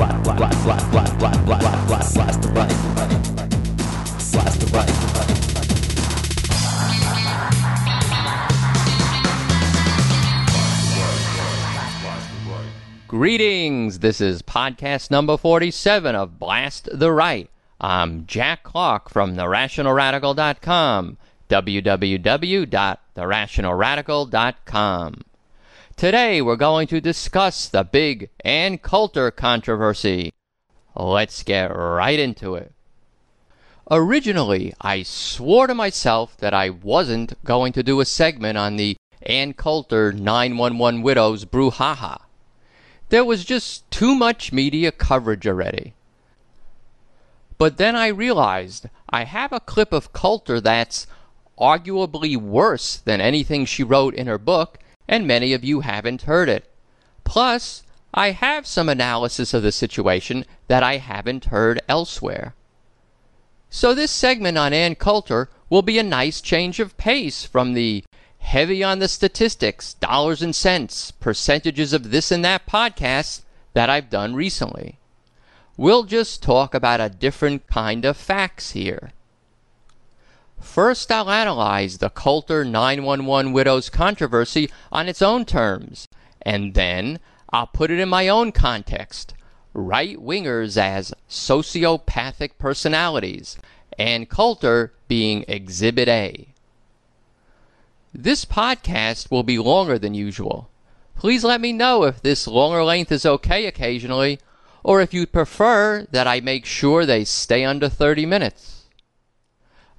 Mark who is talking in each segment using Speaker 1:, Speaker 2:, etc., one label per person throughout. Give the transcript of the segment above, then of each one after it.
Speaker 1: blast the blast the.
Speaker 2: Greetings. This is podcast number 47 of Blast the Right. I'm Jack Clark from therationalradical.com, www.therationalradical.com. Today we're going to discuss the big Ann Coulter controversy. Let's get right into it. Originally, I swore to myself that I wasn't going to do a segment on the Ann Coulter 911 widows brouhaha. There was just too much media coverage already. But then I realized I have a clip of Coulter that's arguably worse than anything she wrote in her book, and many of you haven't heard it. Plus, I have some analysis of the situation that I haven't heard elsewhere. So this segment on Ann Coulter will be a nice change of pace from the heavy on the statistics, dollars and cents, percentages of this and that podcast that I've done recently. We'll just talk about a different kind of facts here. First, I'll analyze the Coulter 911 widows controversy on its own terms, and then I'll put it in my own context right wingers as sociopathic personalities, and Coulter being Exhibit A. This podcast will be longer than usual. Please let me know if this longer length is okay occasionally, or if you'd prefer that I make sure they stay under 30 minutes.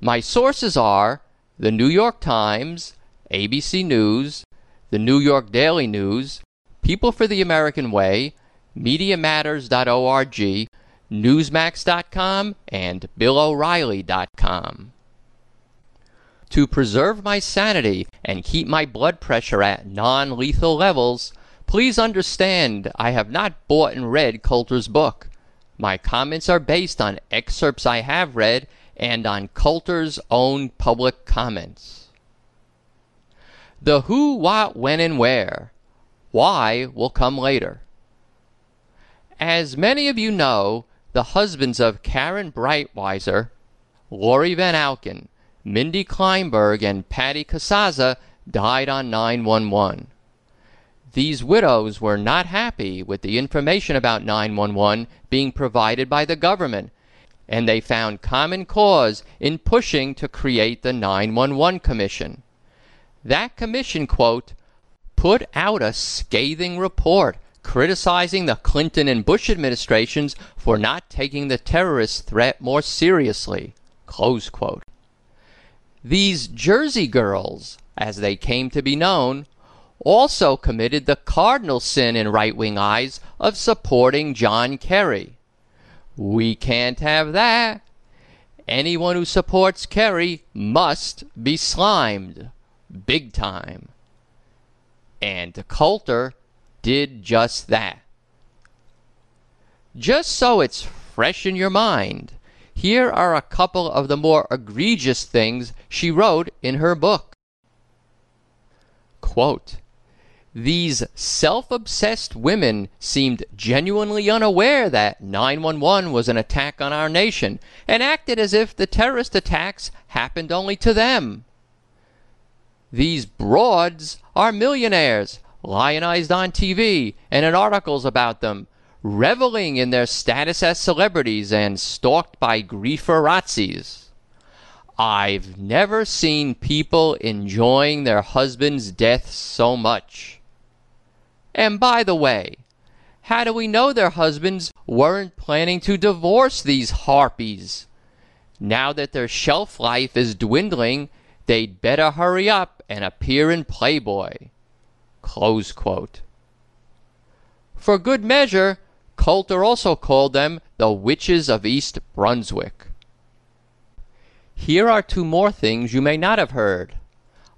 Speaker 2: My sources are the New York Times, ABC News, the New York Daily News, People for the American Way, MediaMatters.org, Newsmax.com, and BillO'Reilly.com. To preserve my sanity and keep my blood pressure at non lethal levels, please understand I have not bought and read Coulter's book. My comments are based on excerpts I have read and on Coulter's own public comments. The who, what, when, and where. Why will come later. As many of you know, the husbands of Karen Breitweiser, Lori Van Auken, Mindy Kleinberg, and Patty Casazza died on 911. These widows were not happy with the information about 911 being provided by the government, and they found common cause in pushing to create the 911 Commission. That commission, quote, put out a scathing report criticizing the Clinton and Bush administrations for not taking the terrorist threat more seriously. Close quote. These Jersey girls, as they came to be known, also committed the cardinal sin in right wing eyes of supporting John Kerry. We can't have that. Anyone who supports Kerry must be slimed. Big time. And Coulter did just that. Just so it's fresh in your mind, here are a couple of the more egregious things she wrote in her book. Quote, These self obsessed women seemed genuinely unaware that 911 was an attack on our nation and acted as if the terrorist attacks happened only to them. These broads are millionaires, lionized on TV and in articles about them, reveling in their status as celebrities and stalked by grieferazzis. I've never seen people enjoying their husband's death so much. And by the way, how do we know their husbands weren't planning to divorce these harpies? Now that their shelf life is dwindling, they'd better hurry up and appear in Playboy. For good measure, Coulter also called them the witches of East Brunswick. Here are two more things you may not have heard.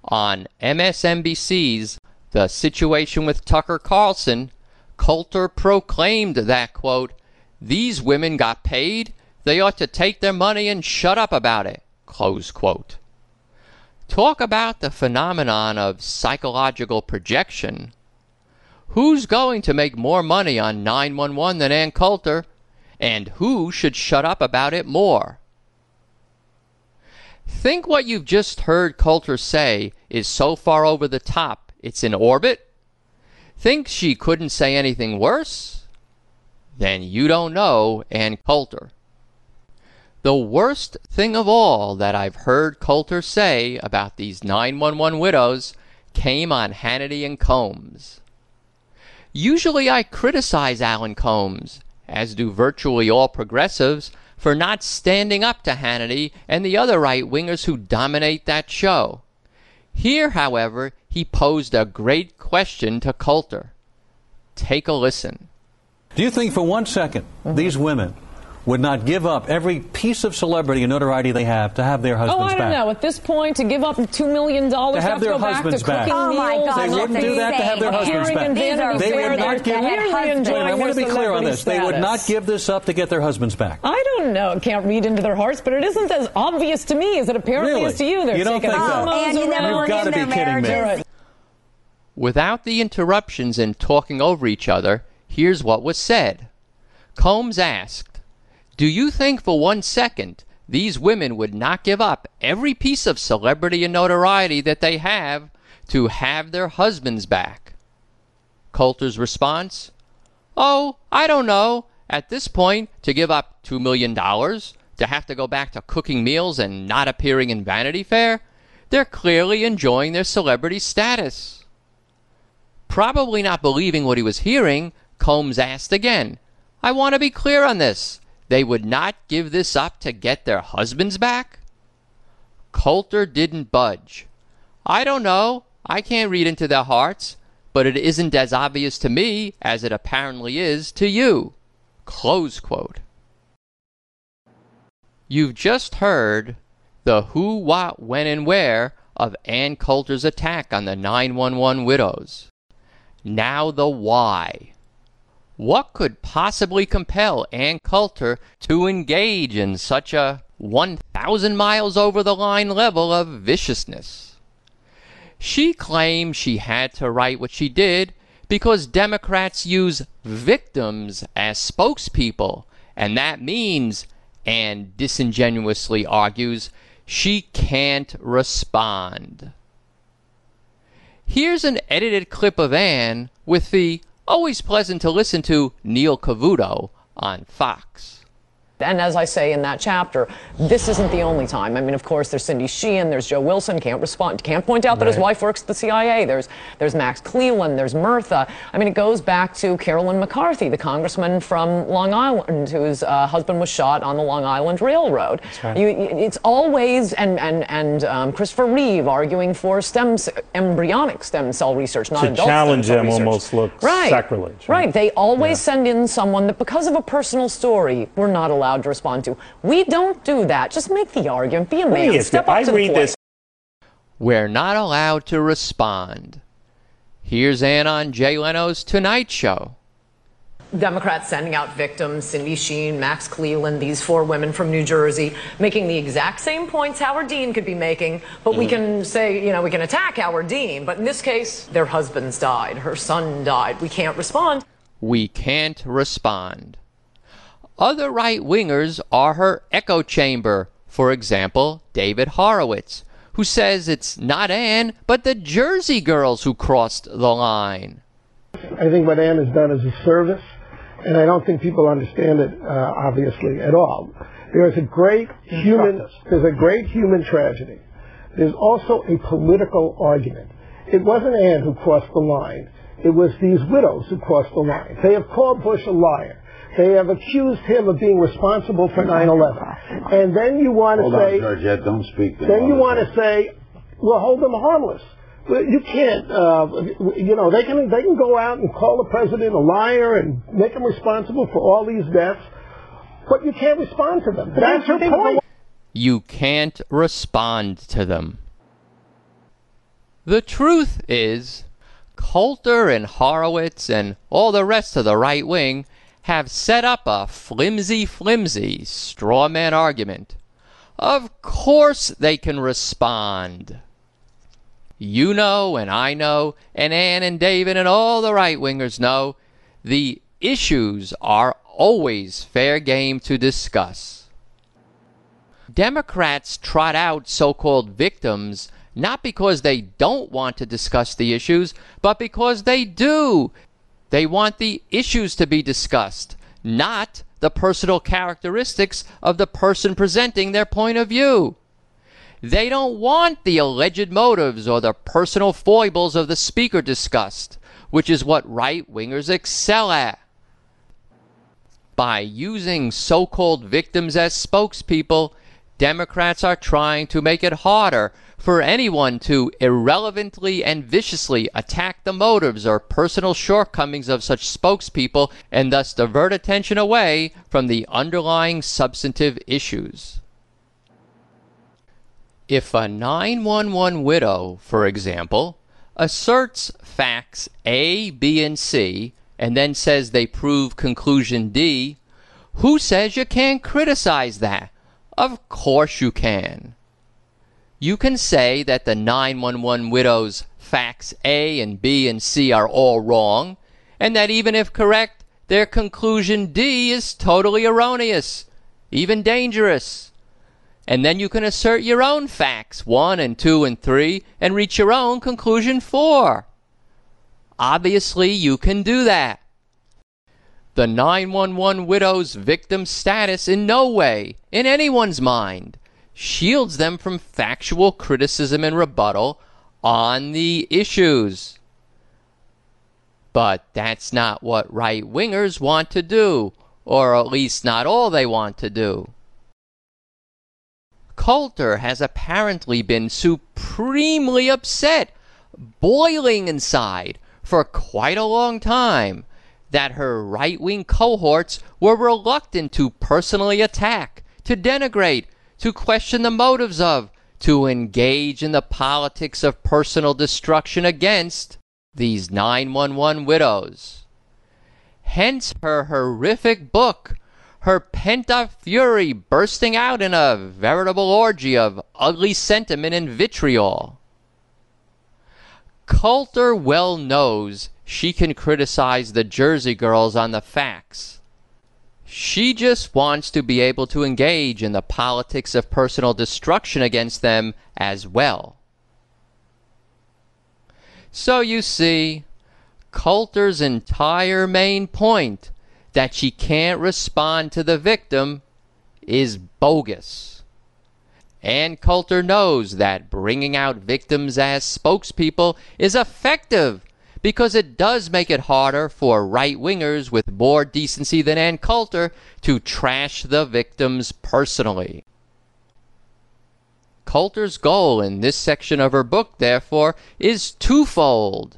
Speaker 2: On MSNBC's The Situation with Tucker Carlson, Coulter proclaimed that, quote, these women got paid, they ought to take their money and shut up about it, close quote. Talk about the phenomenon of psychological projection. Who's going to make more money on 911 than Ann Coulter? And who should shut up about it more? Think what you've just heard Coulter say is so far over the top it's in orbit? Think she couldn't say anything worse? Then you don't know Ann Coulter. The worst thing of all that I've heard Coulter say about these 911 widows came on Hannity and Colmes. Usually I criticize Alan Colmes, as do virtually all progressives, for not standing up to Hannity and the other right wingers who dominate that show. Here, however, he posed a great question to Coulter. Take a listen.
Speaker 3: Do you think for one second these women would not give up every piece of celebrity and notoriety they have to have their husbands back.
Speaker 4: Oh, I don't
Speaker 3: back?
Speaker 4: know. At this point, to give up $2 million to
Speaker 3: have their
Speaker 4: go back to
Speaker 3: husbands back.
Speaker 4: cooking
Speaker 5: Oh, my
Speaker 4: meals.
Speaker 5: God,
Speaker 3: They wouldn't
Speaker 5: they
Speaker 3: do that to have their
Speaker 5: say.
Speaker 3: husbands back.
Speaker 4: in
Speaker 5: These are
Speaker 4: Vanity
Speaker 3: They would not give-
Speaker 4: clearly
Speaker 5: Wait a minute,
Speaker 4: enjoying
Speaker 3: I want to be clear on
Speaker 4: celebrity
Speaker 3: this. They would not give this up to get their husbands back.
Speaker 4: I don't know. Can't read into their hearts, but it isn't as obvious to me as it apparently
Speaker 3: Really?
Speaker 4: is to you. They're
Speaker 3: You don't
Speaker 4: taking
Speaker 3: think so?
Speaker 5: And you never
Speaker 4: around.
Speaker 5: look
Speaker 3: gotta
Speaker 5: their
Speaker 3: be kidding me.
Speaker 2: Without the interruptions and talking over each other, here's what was said. Colmes asked, Do you think for one second these women would not give up every piece of celebrity and notoriety that they have to have their husbands back? Coulter's response, Oh, I don't know. At this point, to give up $2 million, to have to go back to cooking meals and not appearing in Vanity Fair, they're clearly enjoying their celebrity status. Probably not believing what he was hearing, Colmes asked again, I want to be clear on this. They would not give this up to get their husbands back? Coulter didn't budge. I don't know. I can't read into their hearts, but it isn't as obvious to me as it apparently is to you. Close quote. You've just heard the who, what, when, and where of Ann Coulter's attack on the 911 widows. Now the why. What could possibly compel Ann Coulter to engage in such a 1,000 miles over the line level of viciousness? She claimed she had to write what she did because Democrats use victims as spokespeople, and that means, Ann disingenuously argues, she can't respond. Here's an edited clip of Ann with the always pleasant to listen to Neil Cavuto on Fox.
Speaker 4: And as I say in that chapter, this isn't the only time. I mean, of course, there's Cindy Sheehan, there's Joe Wilson, can't respond, can't point out that his wife works at the CIA. There's there's Max Cleland, there's Murtha. I mean, it goes back to Carolyn McCarthy, the congressman from Long Island, whose uh, husband was shot on the Long Island Railroad.
Speaker 3: right.
Speaker 4: You, it's always and and and um, Christopher Reeve arguing for stem embryonic stem cell research, not
Speaker 6: To
Speaker 4: adult
Speaker 6: challenge
Speaker 4: stem cell
Speaker 6: them
Speaker 4: research.
Speaker 6: almost looks
Speaker 4: right.
Speaker 6: sacrilege,
Speaker 4: Right.
Speaker 6: right?
Speaker 4: They always
Speaker 6: Yeah.
Speaker 4: send in someone that, because of a personal story, we're not allowed to respond to. We don't do that. Just make the argument. Be a man.
Speaker 6: ask
Speaker 4: Step up
Speaker 6: I
Speaker 4: to the
Speaker 6: read
Speaker 4: plate.
Speaker 6: this
Speaker 2: We're not allowed to respond. Here's Ann on Jay Leno's Tonight Show.
Speaker 4: Democrats sending out victims, Cindy Sheehan, Max Cleland, these four women from New Jersey, making the exact same points Howard Dean could be making, but we mm. can say, you know, we can attack Howard Dean, but in this case, their husbands died, her son died. We can't respond.
Speaker 2: We can't respond. Other right wingers are her echo chamber. For example, David Horowitz, who says it's not Ann, but the Jersey girls who crossed the line.
Speaker 7: I think what Ann has done is a service, and I don't think people understand it uh, obviously at all. There is a great human, there's a great human tragedy. There's also a political argument. It wasn't Ann who crossed the line. It was these widows who crossed the line. They have called Bush a liar. They have accused him of being responsible for 9/11. And then you want to
Speaker 8: Hold
Speaker 7: say,
Speaker 8: on, Georgette, don't speak. to
Speaker 7: then you want to say, well, hold them harmless. You can't, uh, you know, they can they can go out and call the president a liar and make him responsible for all these deaths, but you can't respond to them. That's her point.
Speaker 2: You can't respond to them. The truth is, Coulter and Horowitz and all the rest of the right wing have set up a flimsy, flimsy straw man argument. Of course they can respond. You know, and I know, and Ann and David and all the right wingers know, the issues are always fair game to discuss. Democrats trot out so called victims not because they don't want to discuss the issues, but because they do. They want the issues to be discussed, not the personal characteristics of the person presenting their point of view. They don't want the alleged motives or the personal foibles of the speaker discussed, which is what right wingers excel at. By using so called victims as spokespeople, Democrats are trying to make it harder for anyone to irrelevantly and viciously attack the motives or personal shortcomings of such spokespeople and thus divert attention away from the underlying substantive issues. If a 911 widow, for example, asserts facts A, B, and C, and then says they prove conclusion D, who says you can't criticize that? Of course you can. You can say that the 911 widow's facts A and B and C are all wrong, and that even if correct, their conclusion D is totally erroneous, even dangerous. And then you can assert your own facts, 1 and 2 and 3, and reach your own conclusion 4. Obviously, you can do that. The 911 widow's victim status in no way, in anyone's mind, shields them from factual criticism and rebuttal on the issues. But that's not what right wingers want to do, or at least not all they want to do. Coulter has apparently been supremely upset, boiling inside, for quite a long time, that her right wing cohorts were reluctant to personally attack, to denigrate, to question the motives of, to engage in the politics of personal destruction against these 911 widows. Hence her horrific book, her pent up fury bursting out in a veritable orgy of ugly sentiment and vitriol. Coulter well knows she can criticize the Jersey girls on the facts. She just wants to be able to engage in the politics of personal destruction against them as well. So you see, Coulter's entire main point that she can't respond to the victim is bogus. And Coulter knows that bringing out victims as spokespeople is effective because it does make it harder for right wingers with more decency than Ann Coulter to trash the victims personally. Coulter's goal in this section of her book, therefore, is twofold.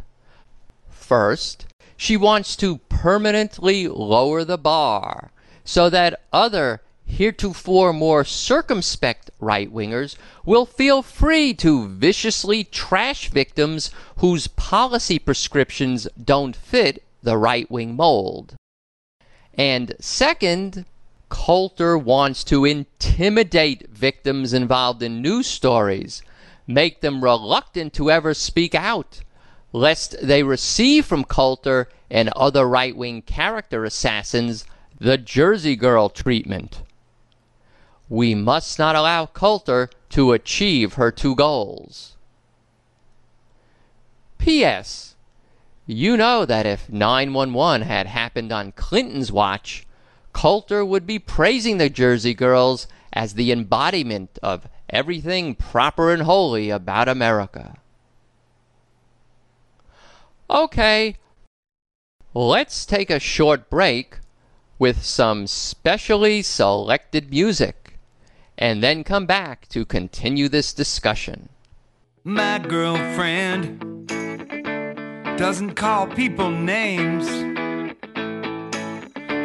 Speaker 2: First, she wants to permanently lower the bar so that other heretofore more circumspect right wingers will feel free to viciously trash victims whose policy prescriptions don't fit the right wing mold. And second, Coulter wants to intimidate victims involved in news stories, make them reluctant to ever speak out, lest they receive from Coulter and other right wing character assassins the Jersey Girl treatment. We must not allow Coulter to achieve her two goals. P.S. You know that if 911 had happened on Clinton's watch, Coulter would be praising the Jersey Girls as the embodiment of everything proper and holy about America. Okay, let's take a short break with some specially selected music and then come back to continue this discussion.
Speaker 5: My girlfriend doesn't call people names.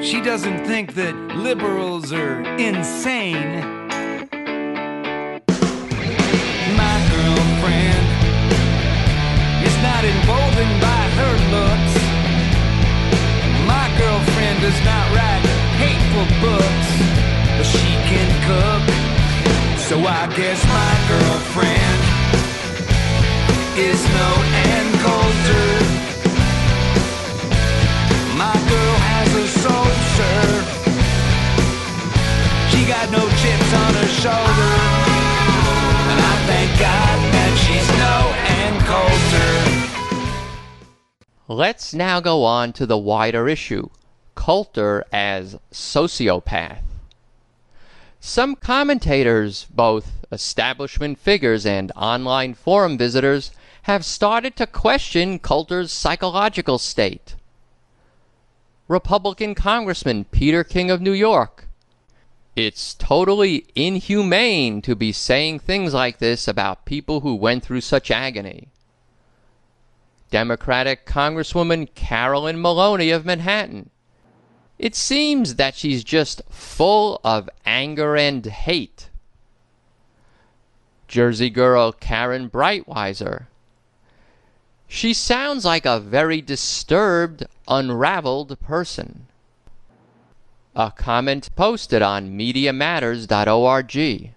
Speaker 5: She doesn't think that liberals are insane. My girlfriend is not emboldened by her looks. My girlfriend does not write hateful books, but she can cook. So I guess my girlfriend is no Ann Coulter. My girl has a soul, sir. She got no chips on her shoulder. And I thank God that she's no Ann Coulter.
Speaker 2: Let's now go on to the wider issue Coulter as sociopath. Some commentators, both establishment figures and online forum visitors, have started to question Coulter's psychological state. Republican Congressman Peter King of New York. It's totally inhumane to be saying things like this about people who went through such agony. Democratic Congresswoman Carolyn Maloney of Manhattan. It seems that she's just full of anger and hate. Jersey girl Karen Breitweiser. She sounds like a very disturbed, unraveled person. A comment posted on MediaMatters.org.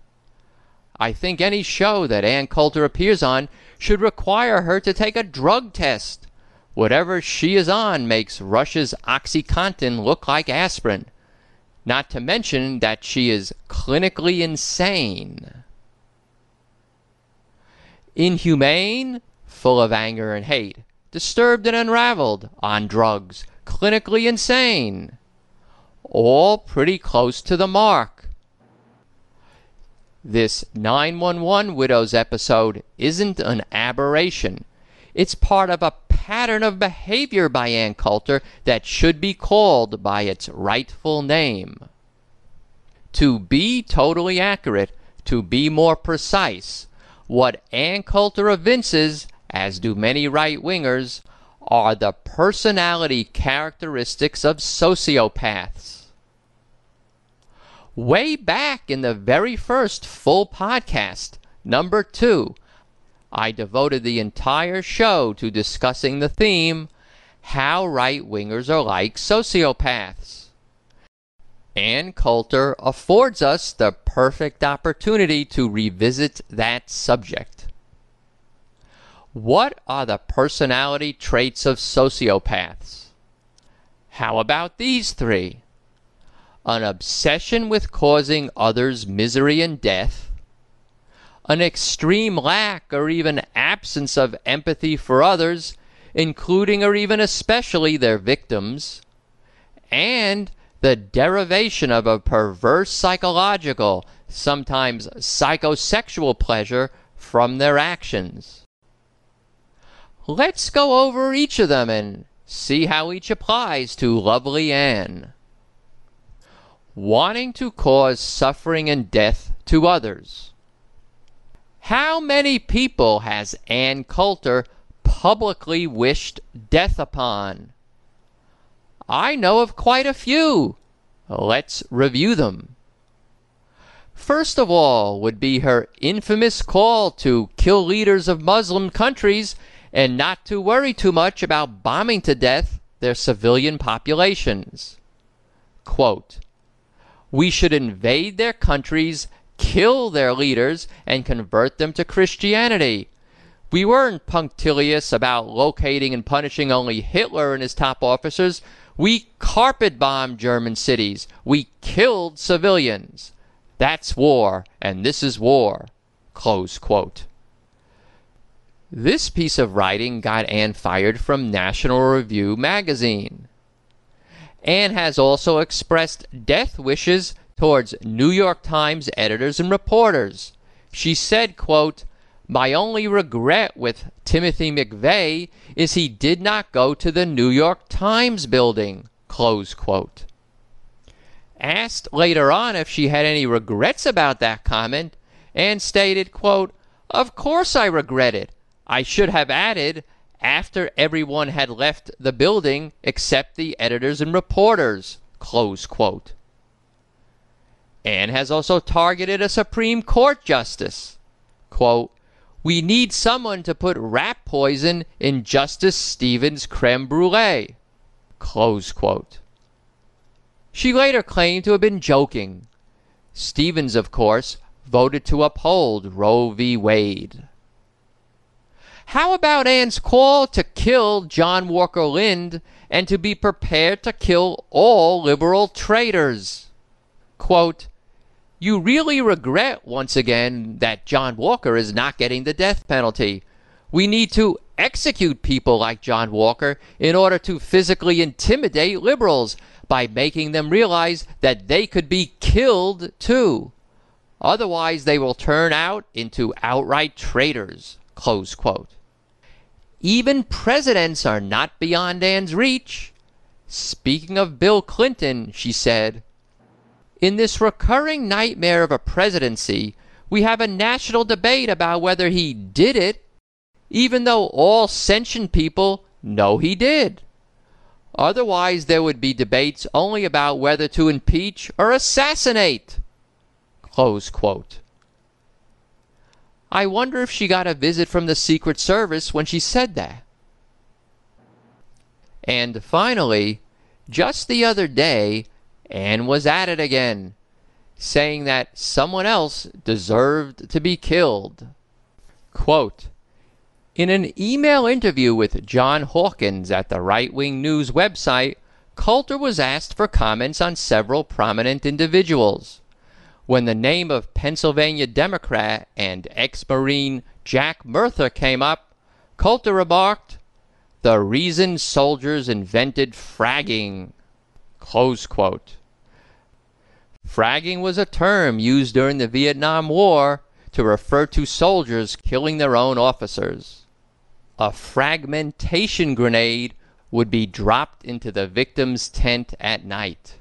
Speaker 2: I think any show that Ann Coulter appears on should require her to take a drug test. Whatever she is on makes Rush's OxyContin look like aspirin. Not to mention that she is clinically insane. Inhumane, full of anger and hate, disturbed and unraveled, on drugs, clinically insane. All pretty close to the mark. This 911 Widows episode isn't an aberration. It's part of a pattern of behavior by Ann Coulter that should be called by its rightful name. To be totally accurate, to be more precise, what Ann Coulter evinces, as do many right wingers, are the personality characteristics of sociopaths. Way back in the very first full podcast, number two, I devoted the entire show to discussing the theme How Right Wingers Are Like Sociopaths. Ann Coulter affords us the perfect opportunity to revisit that subject. What are the personality traits of sociopaths? How about these three? An obsession with causing others misery and death, an extreme lack or even absence of empathy for others, including or even especially their victims, and the derivation of a perverse psychological, sometimes psychosexual pleasure from their actions. Let's go over each of them and see how each applies to lovely Ann. Wanting to cause suffering and death to others. How many people has Ann Coulter publicly wished death upon? I know of quite a few. Let's review them. First of all would be her infamous call to kill leaders of Muslim countries and not to worry too much about bombing to death their civilian populations. Quote, we should invade their countries, kill their leaders, and convert them to Christianity. We weren't punctilious about locating and punishing only Hitler and his top officers. We carpet bombed German cities. We killed civilians. That's war, and this is war. Close quote. This piece of writing got Ann fired from National Review magazine. Ann has also expressed death wishes towards New York Times editors and reporters. She said, quote, My only regret with Timothy McVeigh is he did not go to the New York Times building. Close quote. Asked later on if she had any regrets about that comment, and stated, quote, Of course I regret it. I should have added, after everyone had left the building except the editors and reporters. Close quote. Ann has also targeted a Supreme Court justice. Quote, we need someone to put rat poison in Justice Stevens' creme brulee. Close quote. She later claimed to have been joking. Stevens, of course, voted to uphold Roe v. Wade. How about Ann's call to kill John Walker Lindh and to be prepared to kill all liberal traitors? Quote, you really regret once again that John Walker is not getting the death penalty. We need to execute people like John Walker in order to physically intimidate liberals by making them realize that they could be killed too. Otherwise, they will turn out into outright traitors. Close quote. Even presidents are not beyond Ann's reach. Speaking of Bill Clinton, she said, in this recurring nightmare of a presidency, we have a national debate about whether he did it, even though all sentient people know he did. Otherwise, there would be debates only about whether to impeach or assassinate. I wonder if she got a visit from the Secret Service when she said that. And finally, just the other day, Ann was at it again, saying that someone else deserved to be killed. Quote, in an email interview with John Hawkins at the right wing news website, Coulter was asked for comments on several prominent individuals. When the name of Pennsylvania Democrat and ex Marine Jack Murtha came up, Coulter remarked, The reason soldiers invented fragging. Close quote. Fragging was a term used during the Vietnam War to refer to soldiers killing their own officers. A fragmentation grenade would be dropped into the victim's tent at night.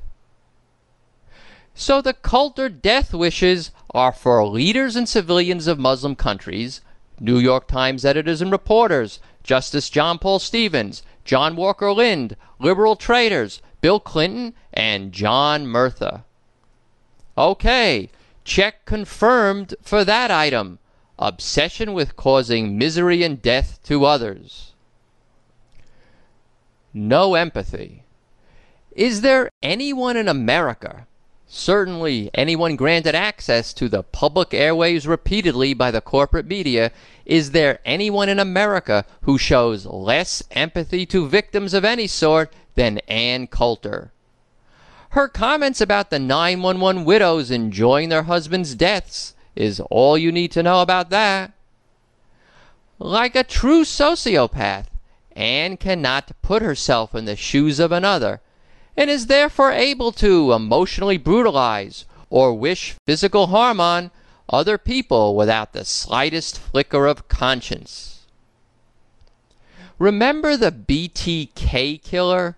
Speaker 2: So the Coulter death wishes are for leaders and civilians of Muslim countries, New York Times editors and reporters, Justice John Paul Stevens, John Walker Lindh, liberal traitors, Bill Clinton, and John Murtha. Okay, check confirmed for that item. Obsession with causing misery and death to others. No empathy. Is there anyone in America Certainly, anyone granted access to the public airwaves repeatedly by the corporate media, is there anyone in America who shows less empathy to victims of any sort than Ann Coulter? Her comments about the 911 widows enjoying their husbands' deaths is all you need to know about that. Like a true sociopath, Ann cannot put herself in the shoes of another and is therefore able to emotionally brutalize or wish physical harm on other people without the slightest flicker of conscience. Remember the BTK killer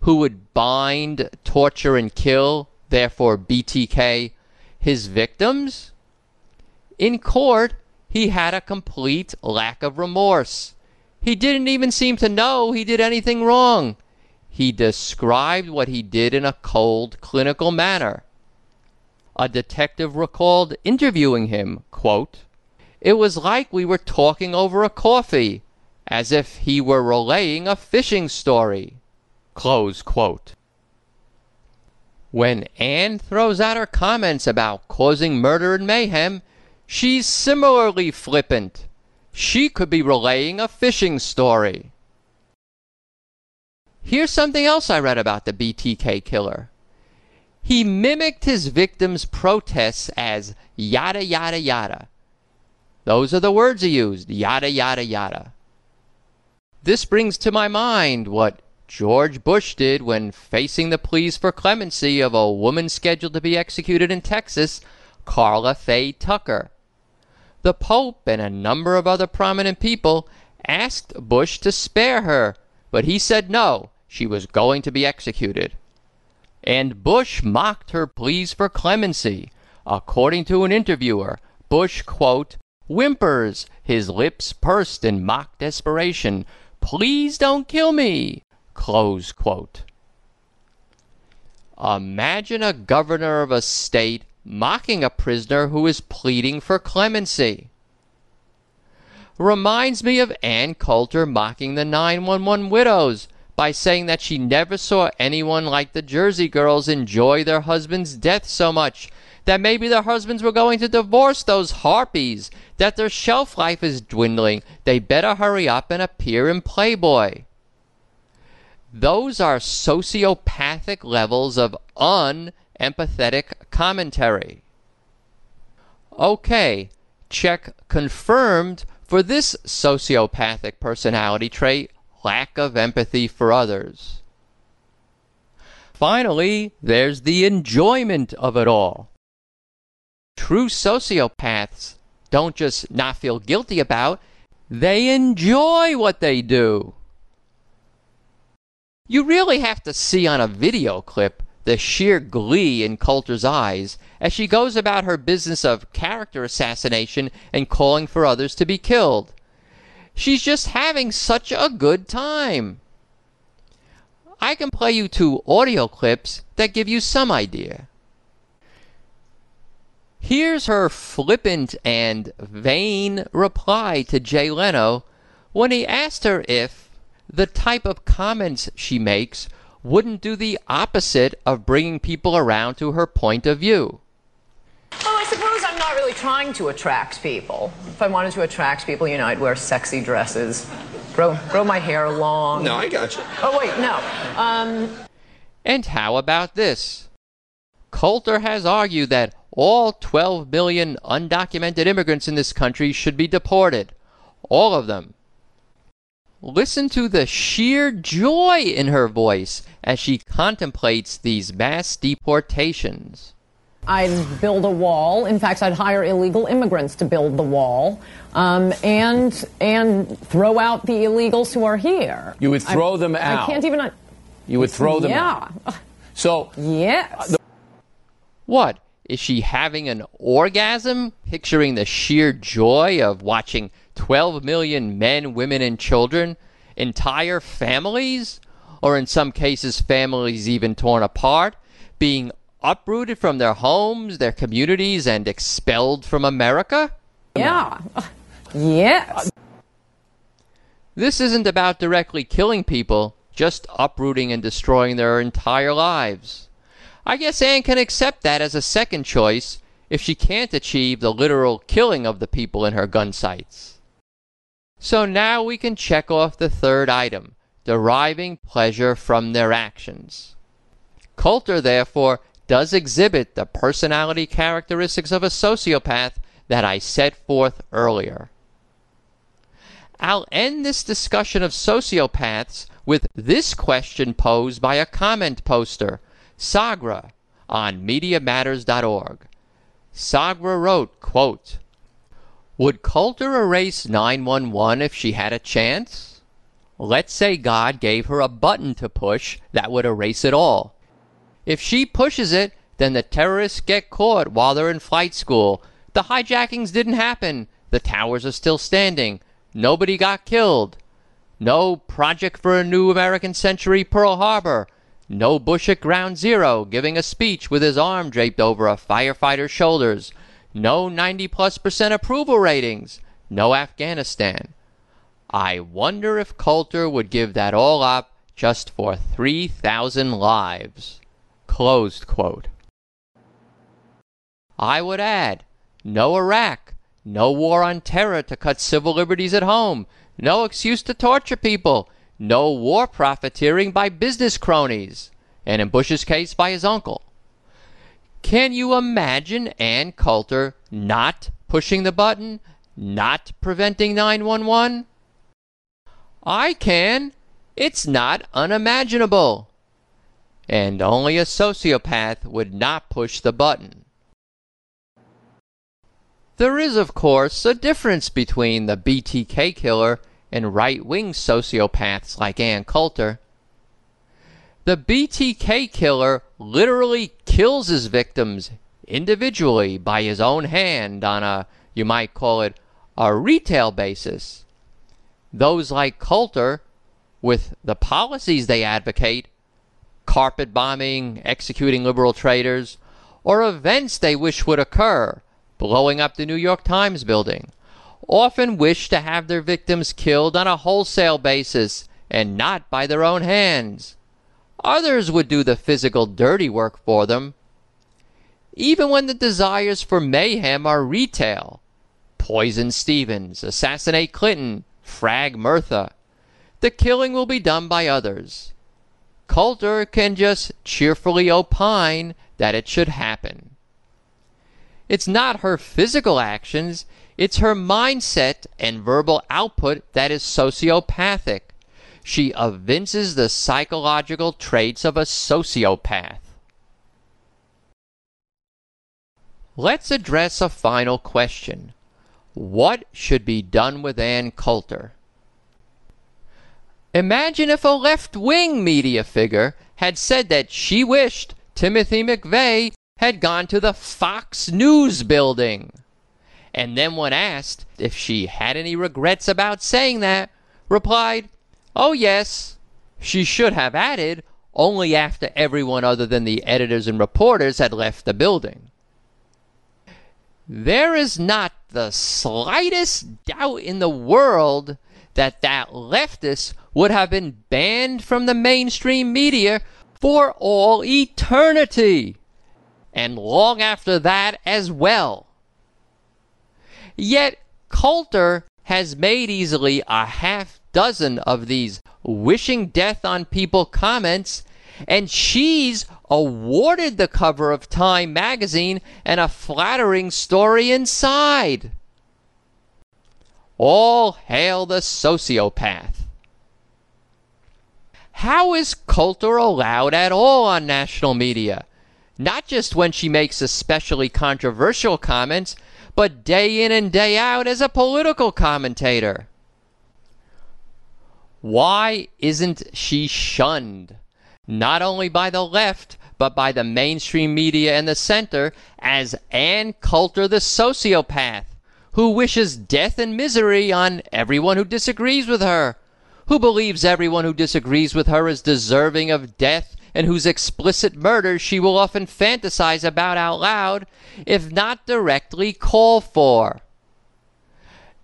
Speaker 2: who would bind, torture, and kill, therefore BTK, his victims? In court, he had a complete lack of remorse. He didn't even seem to know he did anything wrong he described what he did in a cold, clinical manner. A detective recalled interviewing him, quote, It was like we were talking over a coffee, as if he were relaying a fishing story. Close quote. When Ann throws out her comments about causing murder and mayhem, she's similarly flippant. She could be relaying a fishing story. Here's something else I read about the BTK killer. He mimicked his victims' protests as yada yada yada. Those are the words he used yada yada yada. This brings to my mind what George Bush did when facing the pleas for clemency of a woman scheduled to be executed in Texas, Karla Faye Tucker. The Pope and a number of other prominent people asked Bush to spare her, but he said no she was going to be executed. And Bush mocked her pleas for clemency. According to an interviewer, Bush, quote, whimpers, his lips pursed in mock desperation. Please don't kill me, close quote. Imagine a governor of a state mocking a prisoner who is pleading for clemency. Reminds me of Ann Coulter mocking the 911 widows by saying that she never saw anyone like the Jersey girls enjoy their husband's death so much. that maybe their husbands were going to divorce those harpies, that their shelf life is dwindling, they better hurry up and appear in Playboy. Those are sociopathic levels of unempathetic commentary. Okay, check confirmed for this sociopathic personality trait lack of empathy for others. Finally, there's the enjoyment of it all. True sociopaths don't just not feel guilty about, they enjoy what they do. You really have to see on a video clip the sheer glee in Coulter's eyes as she goes about her business of character assassination and calling for others to be killed. She's just having such a good time. I can play you two audio clips that give you some idea. Here's her flippant and vain reply to Jay Leno when he asked her if the type of comments she makes wouldn't do the opposite of bringing people around to her point of view.
Speaker 4: Well, I suppose I'm not really trying to attract people. If I wanted to attract people, you know, I'd wear sexy dresses, grow, grow my hair long.
Speaker 6: No, I got you.
Speaker 4: Oh, wait, no. Um,
Speaker 2: And how about this? Coulter has argued that all 12 million undocumented immigrants in this country should be deported. All of them. Listen to the sheer joy in her voice as she contemplates these mass deportations.
Speaker 4: I'd build a wall. In fact, I'd hire illegal immigrants to build the wall, um, and and throw out the illegals who are here.
Speaker 8: You would throw
Speaker 4: I,
Speaker 8: them out.
Speaker 4: I can't even.
Speaker 8: You would throw them
Speaker 4: yeah.
Speaker 8: out. So,
Speaker 4: Yes.
Speaker 2: What? Is she having an orgasm, picturing the sheer joy of watching 12 million men, women, and children, entire families, or in some cases, families even torn apart, being uprooted from their homes, their communities, and expelled from America?
Speaker 4: Yeah. Yes.
Speaker 2: This isn't about directly killing people, just uprooting and destroying their entire lives. I guess Ann can accept that as a second choice if she can't achieve the literal killing of the people in her gun sights. So now we can check off the third item, deriving pleasure from their actions. Coulter, therefore, does exhibit the personality characteristics of a sociopath that I set forth earlier. I'll end this discussion of sociopaths with this question posed by a comment poster, Sagra, on MediaMatters.org. Sagra wrote, quote, Would Coulter erase 911 if she had a chance? Let's say God gave her a button to push that would erase it all. If she pushes it, then the terrorists get caught while they're in flight school. The hijackings didn't happen. The towers are still standing. Nobody got killed. No project for a new American century Pearl Harbor. No Bush at Ground Zero giving a speech with his arm draped over a firefighter's shoulders. No 90 plus percent approval ratings. No Afghanistan. I wonder if Coulter would give that all up just for 3,000 lives. Closed quote. I would add, no Iraq, no war on terror to cut civil liberties at home, no excuse to torture people, no war profiteering by business cronies, and in Bush's case by his uncle. Can you imagine Ann Coulter not pushing the button, not preventing 911? I can. It's not unimaginable. And only a sociopath would not push the button. There is, of course, a difference between the BTK killer and right wing sociopaths like Ann Coulter. The BTK killer literally kills his victims individually by his own hand on a, you might call it, a retail basis. Those like Coulter, with the policies they advocate, carpet bombing, executing liberal traitors, or events they wish would occur, blowing up the New York Times building, often wish to have their victims killed on a wholesale basis and not by their own hands. Others would do the physical dirty work for them. even when the desires for mayhem are retail. Poison Stevens, assassinate Clinton, frag Murtha. The killing will be done by others. Coulter can just cheerfully opine that it should happen. It's not her physical actions, it's her mindset and verbal output that is sociopathic. She evinces the psychological traits of a sociopath. Let's address a final question. What should be done with Ann Coulter? Imagine if a left wing media figure had said that she wished Timothy McVeigh had gone to the Fox News building. And then, when asked if she had any regrets about saying that, replied, Oh, yes. She should have added, only after everyone other than the editors and reporters had left the building. There is not the slightest doubt in the world that that leftist would have been banned from the mainstream media for all eternity, and long after that as well. Yet Coulter has made easily a half dozen of these wishing death on people comments, and she's awarded the cover of Time magazine and a flattering story inside. All hail the sociopath. How is Coulter allowed at all on national media? Not just when she makes especially controversial comments, but day in and day out as a political commentator. Why isn't she shunned? Not only by the left, but by the mainstream media and the center as Ann Coulter the sociopath, who wishes death and misery on everyone who disagrees with her, who believes everyone who disagrees with her is deserving of death and whose explicit murders she will often fantasize about out loud, if not directly call for.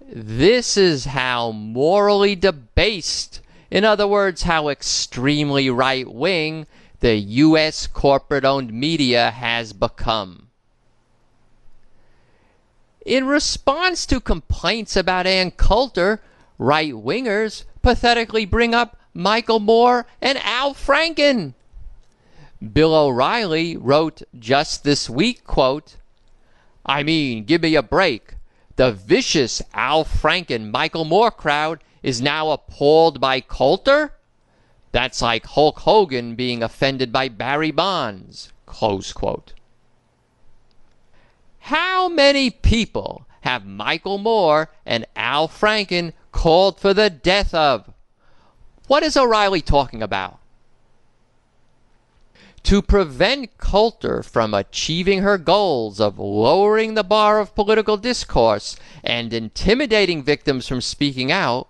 Speaker 2: This is how morally debased, in other words, how extremely right wing, the U.S. corporate owned media has become. In response to complaints about Ann Coulter, right wingers pathetically bring up Michael Moore and Al Franken. Bill O'Reilly wrote just this week, quote, I mean, give me a break. The vicious Al Franken Michael Moore crowd is now appalled by Coulter? That's like Hulk Hogan being offended by Barry Bonds. Close quote. How many people have Michael Moore and Al Franken called for the death of? What is O'Reilly talking about? to prevent Coulter from achieving her goals of lowering the bar of political discourse and intimidating victims from speaking out,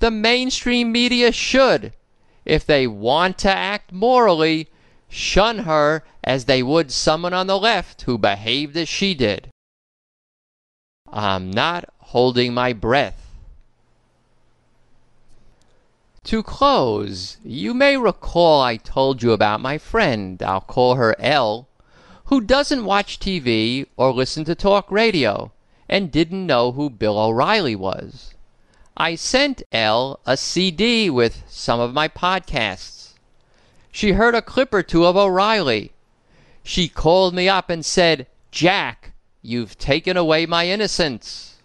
Speaker 2: the mainstream media should, if they want to act morally, shun her as they would someone on the left who behaved as she did. I'm not holding my breath. To close, you may recall I told you about my friend, I'll call her L, who doesn't watch TV or listen to talk radio and didn't know who Bill O'Reilly was. I sent L a CD with some of my podcasts. She heard a clip or two of O'Reilly. She called me up and said, Jack, you've taken away my innocence.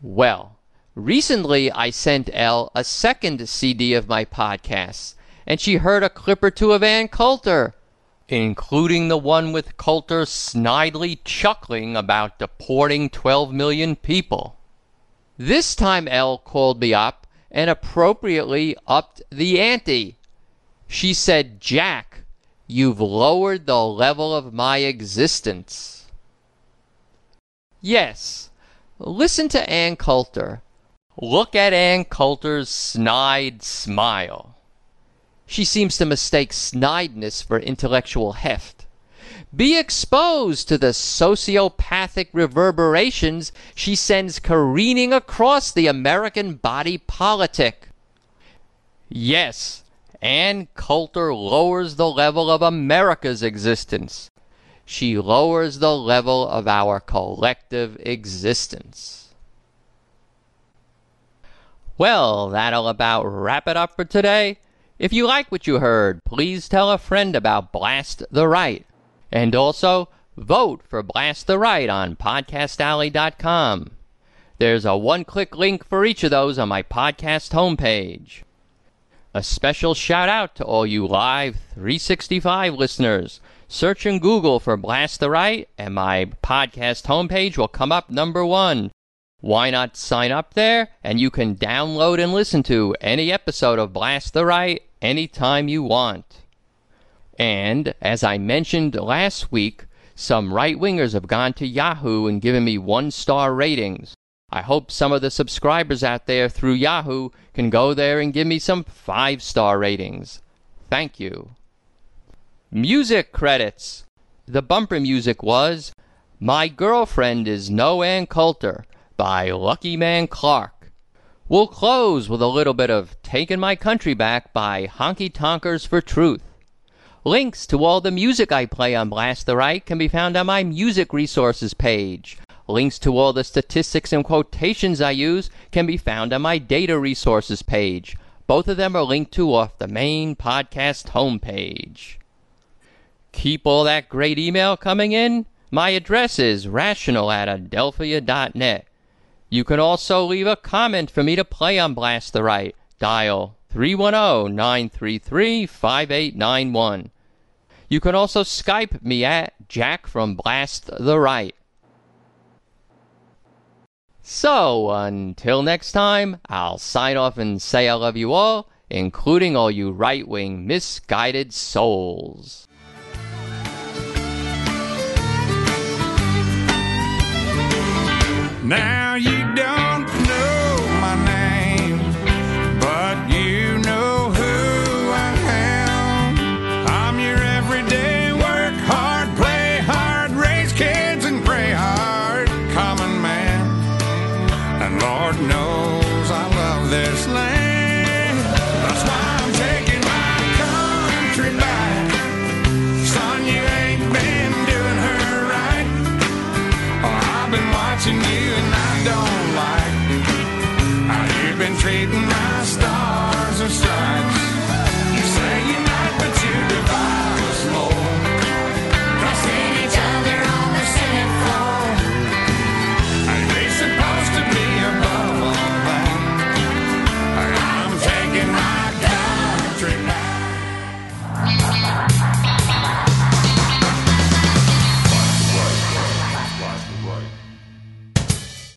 Speaker 2: Well, Recently, I sent L a second CD of my podcasts, and she heard a clip or two of Ann Coulter, including the one with Coulter snidely chuckling about deporting 12 million people. This time, L called me up and appropriately upped the ante. She said, Jack, you've lowered the level of my existence. Yes, listen to Ann Coulter Look at Ann Coulter's snide smile. She seems to mistake snideness for intellectual heft. Be exposed to the sociopathic reverberations she sends careening across the American body politic. Yes, Ann Coulter lowers the level of America's existence. she lowers the level of our collective existence. Well, that'll about wrap it up for today. If you like what you heard, please tell a friend about Blast the Right. And also, vote for Blast the Right on podcastalley.com. There's a one click link for each of those on my podcast homepage. A special shout out to all you Live 365 listeners. Search in Google for Blast the Right, and my podcast homepage will come up number one. Why not sign up there and you can download and listen to any episode of Blast the Right anytime you want. And as I mentioned last week, some right wingers have gone to Yahoo and given me one star ratings. I hope some of the subscribers out there through Yahoo can go there and give me some five star ratings. Thank you. Music credits. The bumper music was My Girlfriend is No Ann Coulter by Lucky Man Clark. We'll close with a little bit of Taking My Country Back by Honky Tonkers for Truth. Links to all the music I play on Blast the Right can be found on my music resources page. Links to all the statistics and quotations I use can be found on my data resources page. Both of them are linked to off the main podcast homepage. Keep all that great email coming in. My address is rational at adelphia.net. You can also leave a comment for me to play on Blast the Right. Dial 310 933 5891. You can also Skype me at Jack from Blast the Right. So, until next time, I'll sign off and say I love you all, including all you right wing misguided souls.
Speaker 5: Now you don't